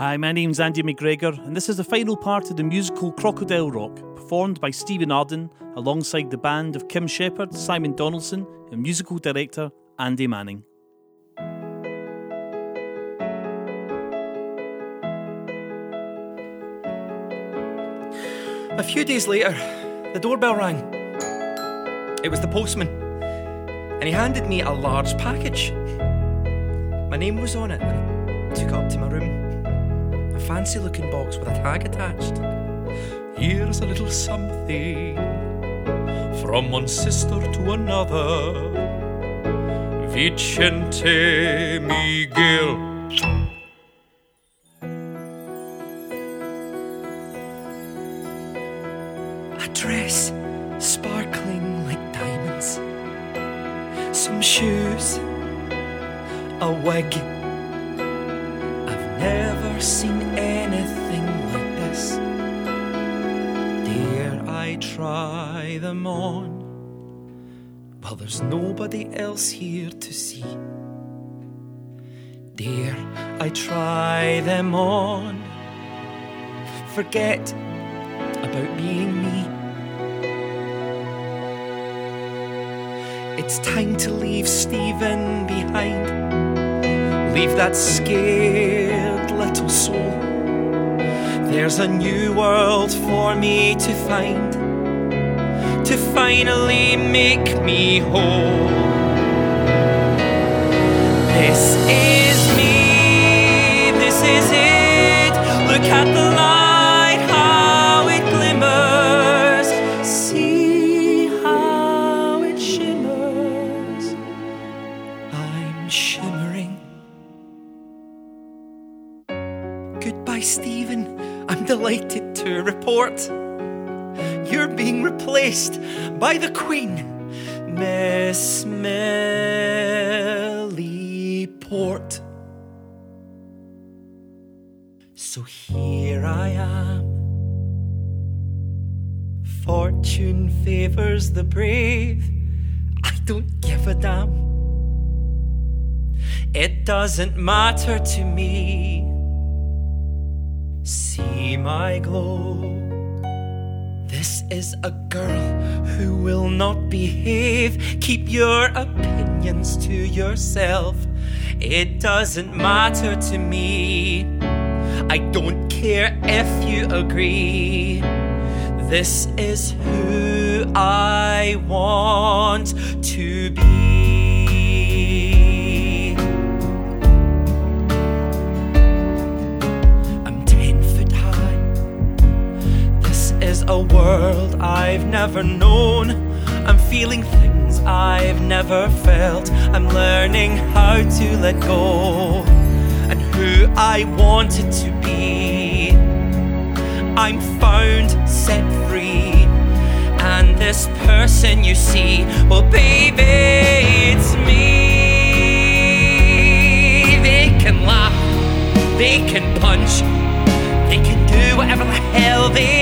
Hi, my name's Andy McGregor, and this is the final part of the musical Crocodile Rock, performed by Stephen Arden alongside the band of Kim Shepard, Simon Donaldson, and musical director Andy Manning. A few days later, the doorbell rang. It was the postman, and he handed me a large package. My name was on it, and I took it up to my room. Fancy looking box with a tag attached. Here's a little something from one sister to another. Vicente Miguel. A dress sparkling like diamonds. Some shoes. A wig. Never seen anything like this. Dare I try them on? Well, there's nobody else here to see. Dare I try them on? Forget about being me. It's time to leave Stephen behind. Leave that scared little soul. There's a new world for me to find. To finally make me whole. This the Queen, Miss Millie Port. So here I am. Fortune favors the brave. I don't give a damn. It doesn't matter to me. See my glow. This is a girl who will not behave. Keep your opinions to yourself. It doesn't matter to me. I don't care if you agree. This is who I want to be. A world I've never known. I'm feeling things I've never felt. I'm learning how to let go and who I wanted to be. I'm found, set free, and this person you see, well, baby, it's me. They can laugh, they can punch, they can do whatever the hell they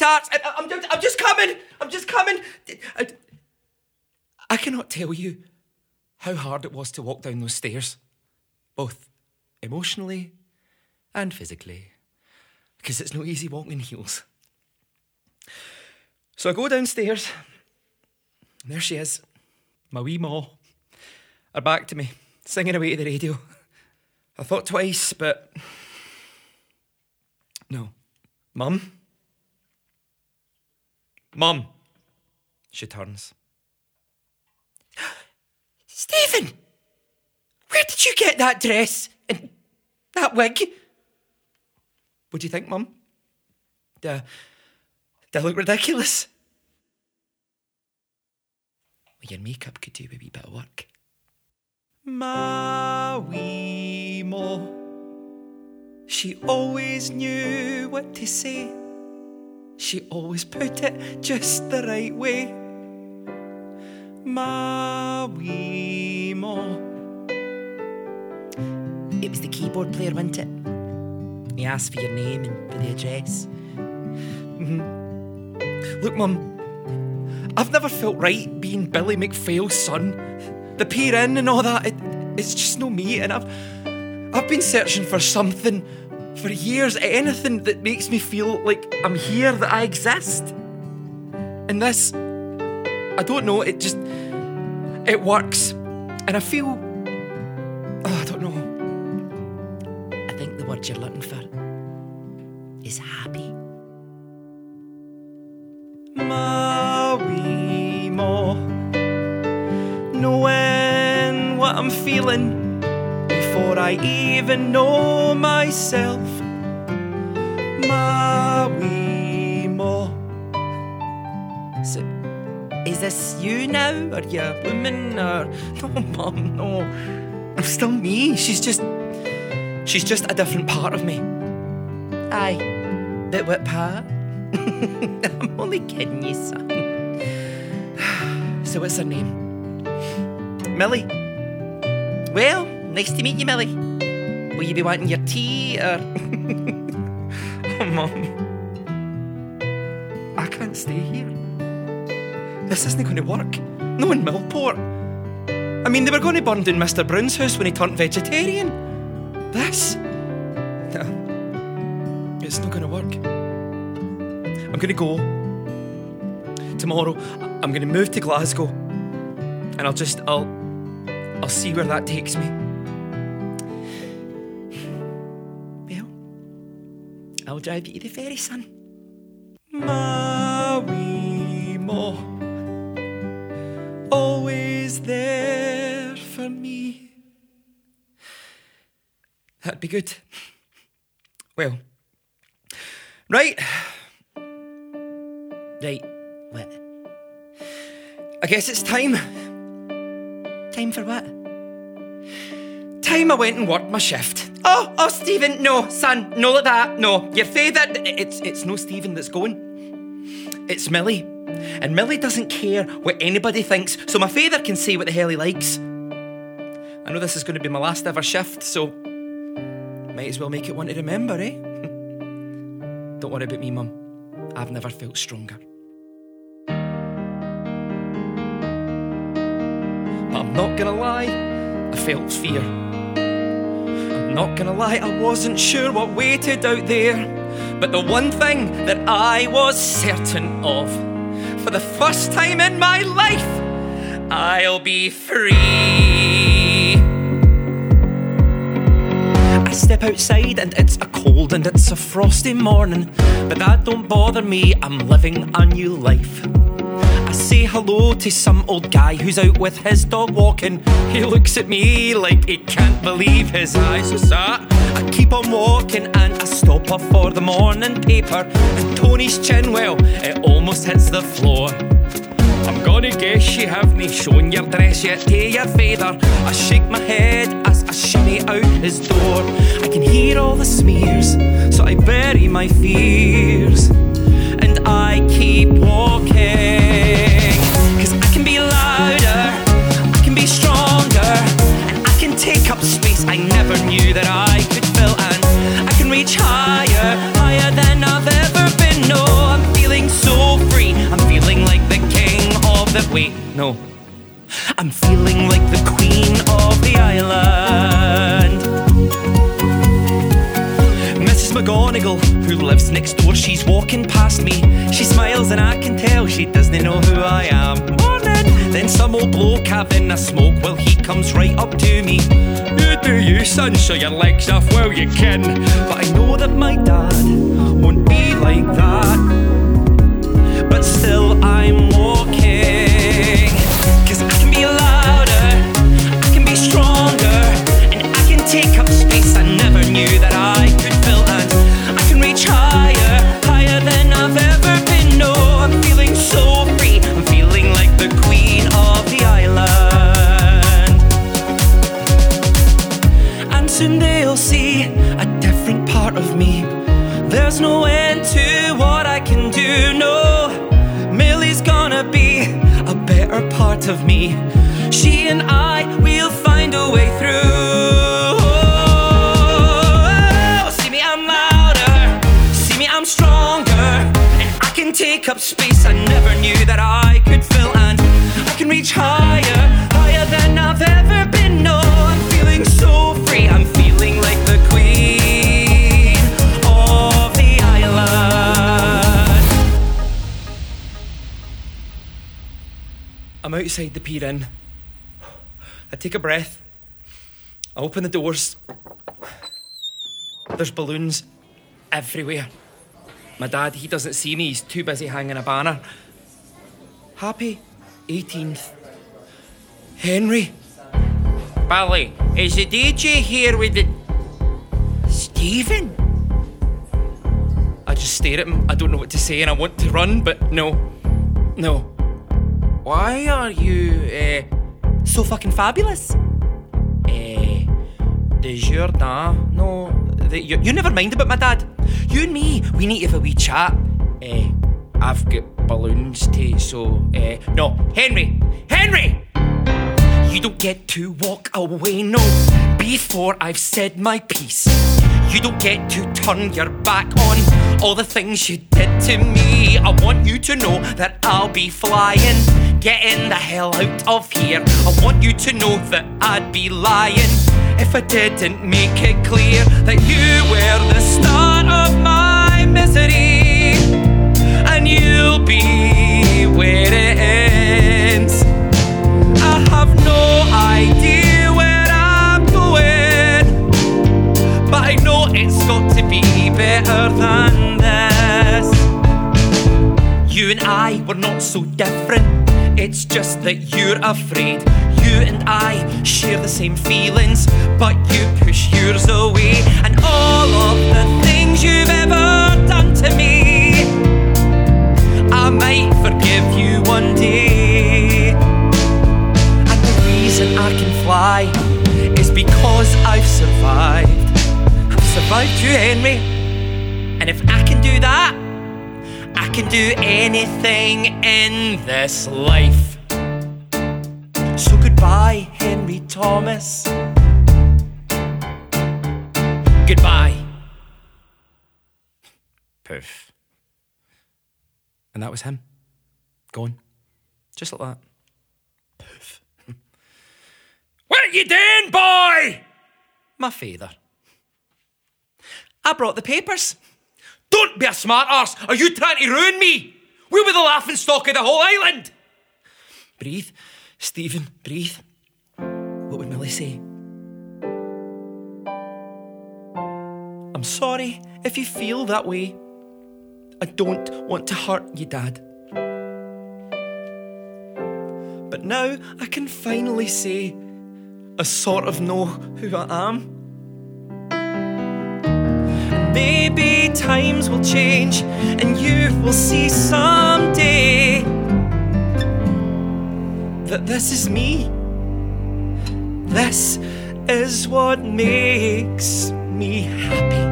tarts. I'm just, I'm just coming. I'm just coming. I, I cannot tell you how hard it was to walk down those stairs, both emotionally and physically, because it's no easy walking in heels. So I go downstairs, and there she is, my wee ma, her back to me, singing away to the radio. I thought twice, but no. Mum? Mum! She turns. Stephen! Where did you get that dress and that wig? What do you think, Mum? Do, do I look ridiculous? Well, your makeup could do a wee bit of work. My wee mo. She always knew what to say. She always put it just the right way. My wee. It was the keyboard player, wasn't it? He asked for your name and for the address. Mm-hmm. Look, Mum, I've never felt right being Billy McPhail's son. The Pier Inn and all that, it, it's just no me. And I've, I've been searching for something for years, anything that makes me feel like I'm here, that I exist. And this, I don't know, it just, it works. And I feel, oh, I don't know. I think the word you're looking for is happy. My wee mo, knowing what I'm feeling I even know myself. My wee mo. So, is this you now? Are you a woman? Or oh, no, mum, no. I'm still me. She's just, she's just a different part of me. Aye, but what part? I'm only kidding you, son. So, what's her name? Millie. Well, nice to meet you, Millie. Will you be wanting your tea or. oh, Mum. I can't stay here. This isn't going to work. No in Millport. I mean, they were going to burn down Mr. Brown's house when he turned vegetarian. This? No. It's not going to work. I'm going to go. Tomorrow, I'm going to move to Glasgow. And I'll just, I'll, I'll see where that takes me. I'll drive you to the ferry, son. My wee mo, always there for me. That'd be good. Well, right. Right, what? I guess it's time. Time for what? Time I went and worked my shift. Oh, oh, Stephen, no, son, no like that, no. You're that it's it's no Stephen that's going. It's Millie. And Millie doesn't care what anybody thinks, so my father can say what the hell he likes. I know this is going to be my last ever shift, so might as well make it one to remember, eh? Don't worry about me, Mum. I've never felt stronger. But I'm not gonna lie, I felt fear. Not gonna lie, I wasn't sure what waited out there. But the one thing that I was certain of, for the first time in my life, I'll be free. I step outside and it's a cold and it's a frosty morning, but that don't bother me, I'm living a new life. I say hello to some old guy who's out with his dog walking. He looks at me like he can't believe his eyes. What's that? I keep on walking and I stop off for the morning paper. And Tony's chin, well, it almost hits the floor. I'm gonna guess you haven't shown your dress yet to your father. I shake my head as I shimmy out his door. I can hear all the smears, so I bury my fears. Keep walking. Cause I can be louder, I can be stronger, and I can take up space I never knew that I could fill. And I can reach higher, higher than I've ever been. No, I'm feeling so free. I'm feeling like the king of the. Wait, no. I'm feeling like the queen of the island. McGonagall, who lives next door, she's walking past me. She smiles and I can tell she doesn't know who I am. Morning! Then some old bloke having a smoke, well, he comes right up to me. You do you, son, show your legs off while you can. But I know that my dad won't be like that. But still, I'm walking. Cause part of me. She and I will find a way through. See me, I'm louder. See me, I'm stronger. And I can take up space I never knew that I could fill. And I can reach higher, outside the pier inn. I take a breath. I open the doors. There's balloons everywhere. My dad, he doesn't see me, he's too busy hanging a banner. Happy 18th. Henry. Billy, is the DJ here with the. Stephen? I just stare at him. I don't know what to say and I want to run, but no. No. Why are you, uh, so fucking fabulous? Eh, Desjardins? No, the, you, you never mind about my dad. You and me, we need to have a wee chat. Eh, I've got balloons to, so, eh, no. Henry! Henry! You don't get to walk away, no, before I've said my piece. You don't get to turn your back on all the things you did to me. I want you to know that I'll be flying, getting the hell out of here. I want you to know that I'd be lying if I didn't make it clear that you were the start of my misery, and you'll be where it ends. I have no idea than this. You and I were not so different, it's just that you're afraid. You and I share the same feelings, but you push yours away, and all of the things you've ever done to me. I might forgive you one day. And the reason I can fly is because I've survived. I've survived you, Henry. If I can do that, I can do anything in this life. So goodbye, Henry Thomas. Goodbye. Poof. And that was him. Gone. Just like that. Poof. what are you doing, boy? My father. I brought the papers. Don't be a smart arse. Are you trying to ruin me? We'll be the laughing stock of the whole island. Breathe, Stephen, breathe. What would Millie say? I'm sorry if you feel that way. I don't want to hurt you, Dad. But now I can finally say I sort of know who I am. Maybe times will change and you will see someday that this is me. This is what makes me happy.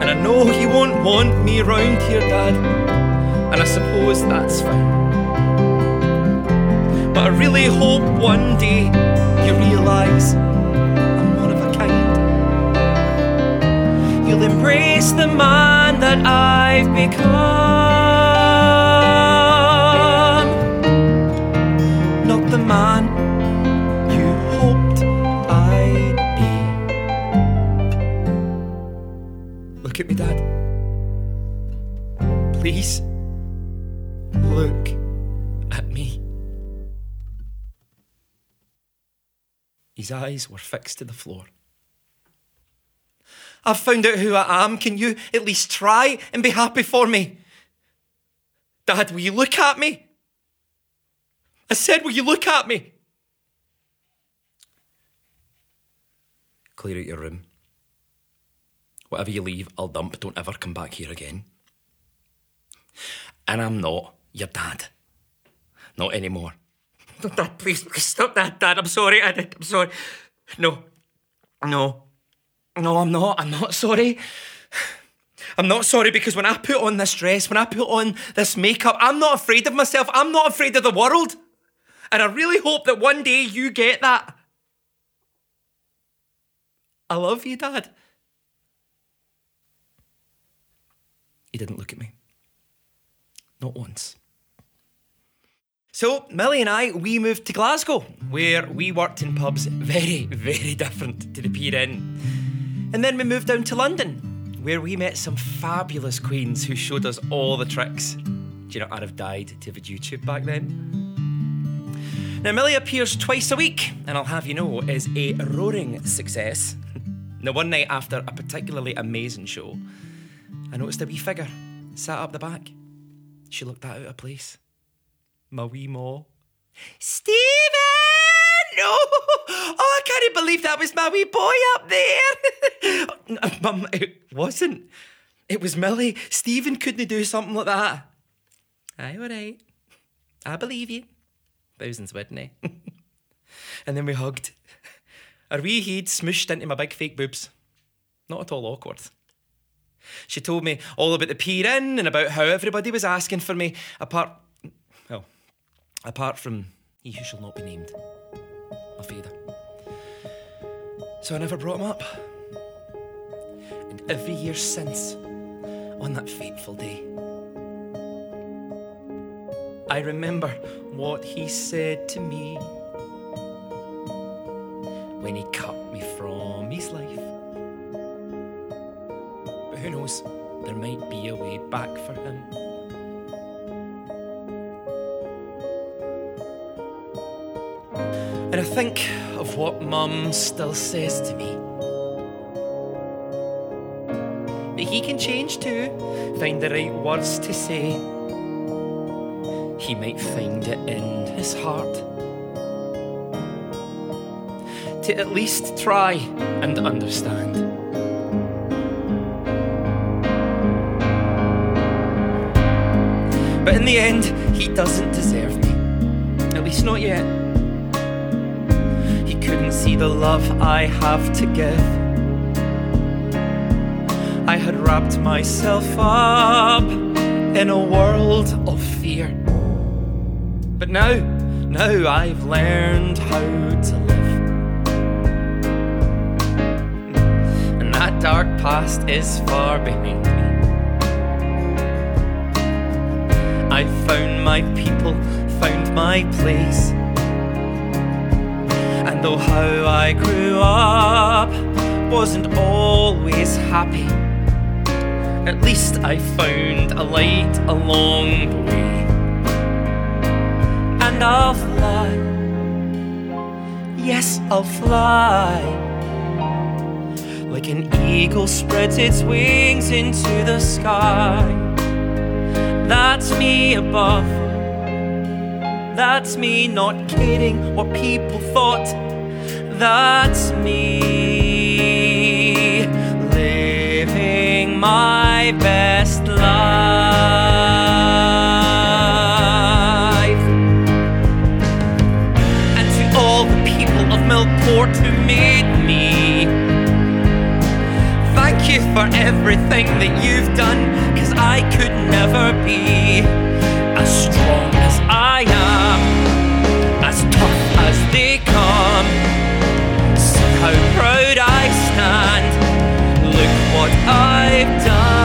And I know you won't want me around here, Dad, and I suppose that's fine. But I really hope one day you realise You'll embrace the man that I've become, not the man you hoped I'd be. Look at me, Dad. Please, look at me. His eyes were fixed to the floor. I've found out who I am. Can you at least try and be happy for me? Dad, will you look at me? I said, will you look at me? Clear out your room. Whatever you leave, I'll dump. Don't ever come back here again. And I'm not your dad. Not anymore. Dad, please, please stop that, Dad. I'm sorry. I did. I'm sorry. No. No. No, I'm not. I'm not sorry. I'm not sorry because when I put on this dress, when I put on this makeup, I'm not afraid of myself. I'm not afraid of the world. And I really hope that one day you get that. I love you, Dad. He didn't look at me. Not once. So, Millie and I, we moved to Glasgow, where we worked in pubs very, very different to the Pier Inn. And then we moved down to London, where we met some fabulous queens who showed us all the tricks. Do you know, I'd have died to have YouTube back then. Now, Millie appears twice a week, and I'll have you know, is a roaring success. now, one night after a particularly amazing show, I noticed a wee figure sat up the back. She looked that out of place. My wee maw. Stephen! No! Oh, I can't believe that was my wee boy up there. Mum, it wasn't. It was Millie. Stephen couldn't do something like that. Aye, all right. I believe you. Thousands, wouldn't he? and then we hugged. Our wee head smooshed into my big fake boobs. Not at all awkward. She told me all about the Pier Inn and about how everybody was asking for me, apart. Well, apart from who shall not be named, So I never brought him up. And every year since, on that fateful day, I remember what he said to me when he cut me from his life. But who knows, there might be a way back for him. And I think of what Mum still says to me. That he can change too, find the right words to say. He might find it in his heart. To at least try and understand. But in the end, he doesn't deserve me. At least not yet. See the love I have to give. I had wrapped myself up in a world of fear. But now, now I've learned how to live. And that dark past is far behind me. I found my people, found my place. And though how I grew up wasn't always happy, at least I found a light along the way. And I'll fly, yes, I'll fly. Like an eagle spreads its wings into the sky. That's me above. That's me not kidding what people thought. That's me living my best life. And to all the people of Millport who made me, thank you for everything that you've done, cause I could never be as strong as I am, as tough as they come. See how proud I stand. Look what I've done.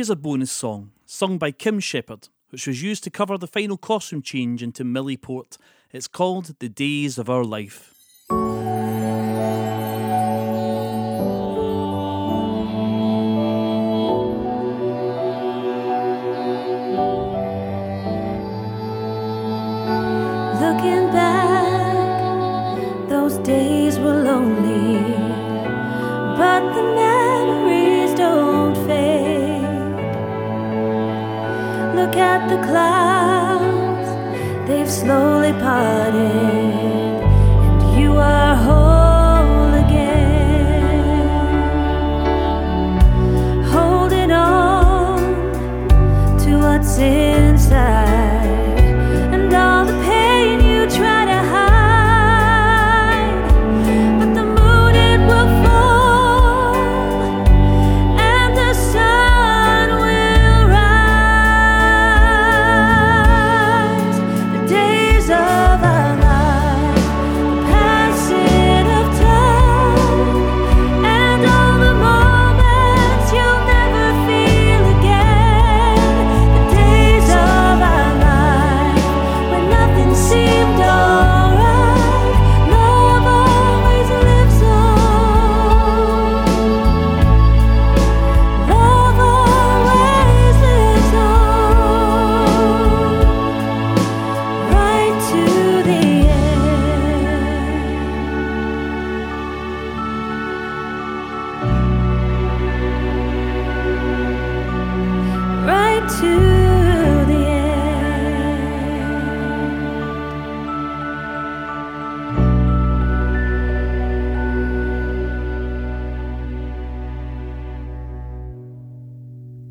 Here's a bonus song, sung by Kim Shepherd, which was used to cover the final costume change into Millie Port. It's called The Days of Our Life. Looking back, those days were lonely, but the the clouds, they've slowly parted,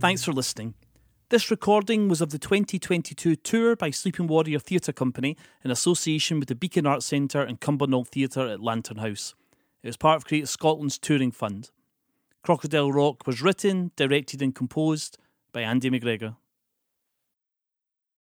Thanks for listening. This recording was of the 2022 tour by Sleeping Warrior Theatre Company in association with the Beacon Arts Centre and Cumbernauld Theatre at Lantern House. It was part of Creative Scotland's touring fund. Crocodile Rock was written, directed, and composed by Andy McGregor.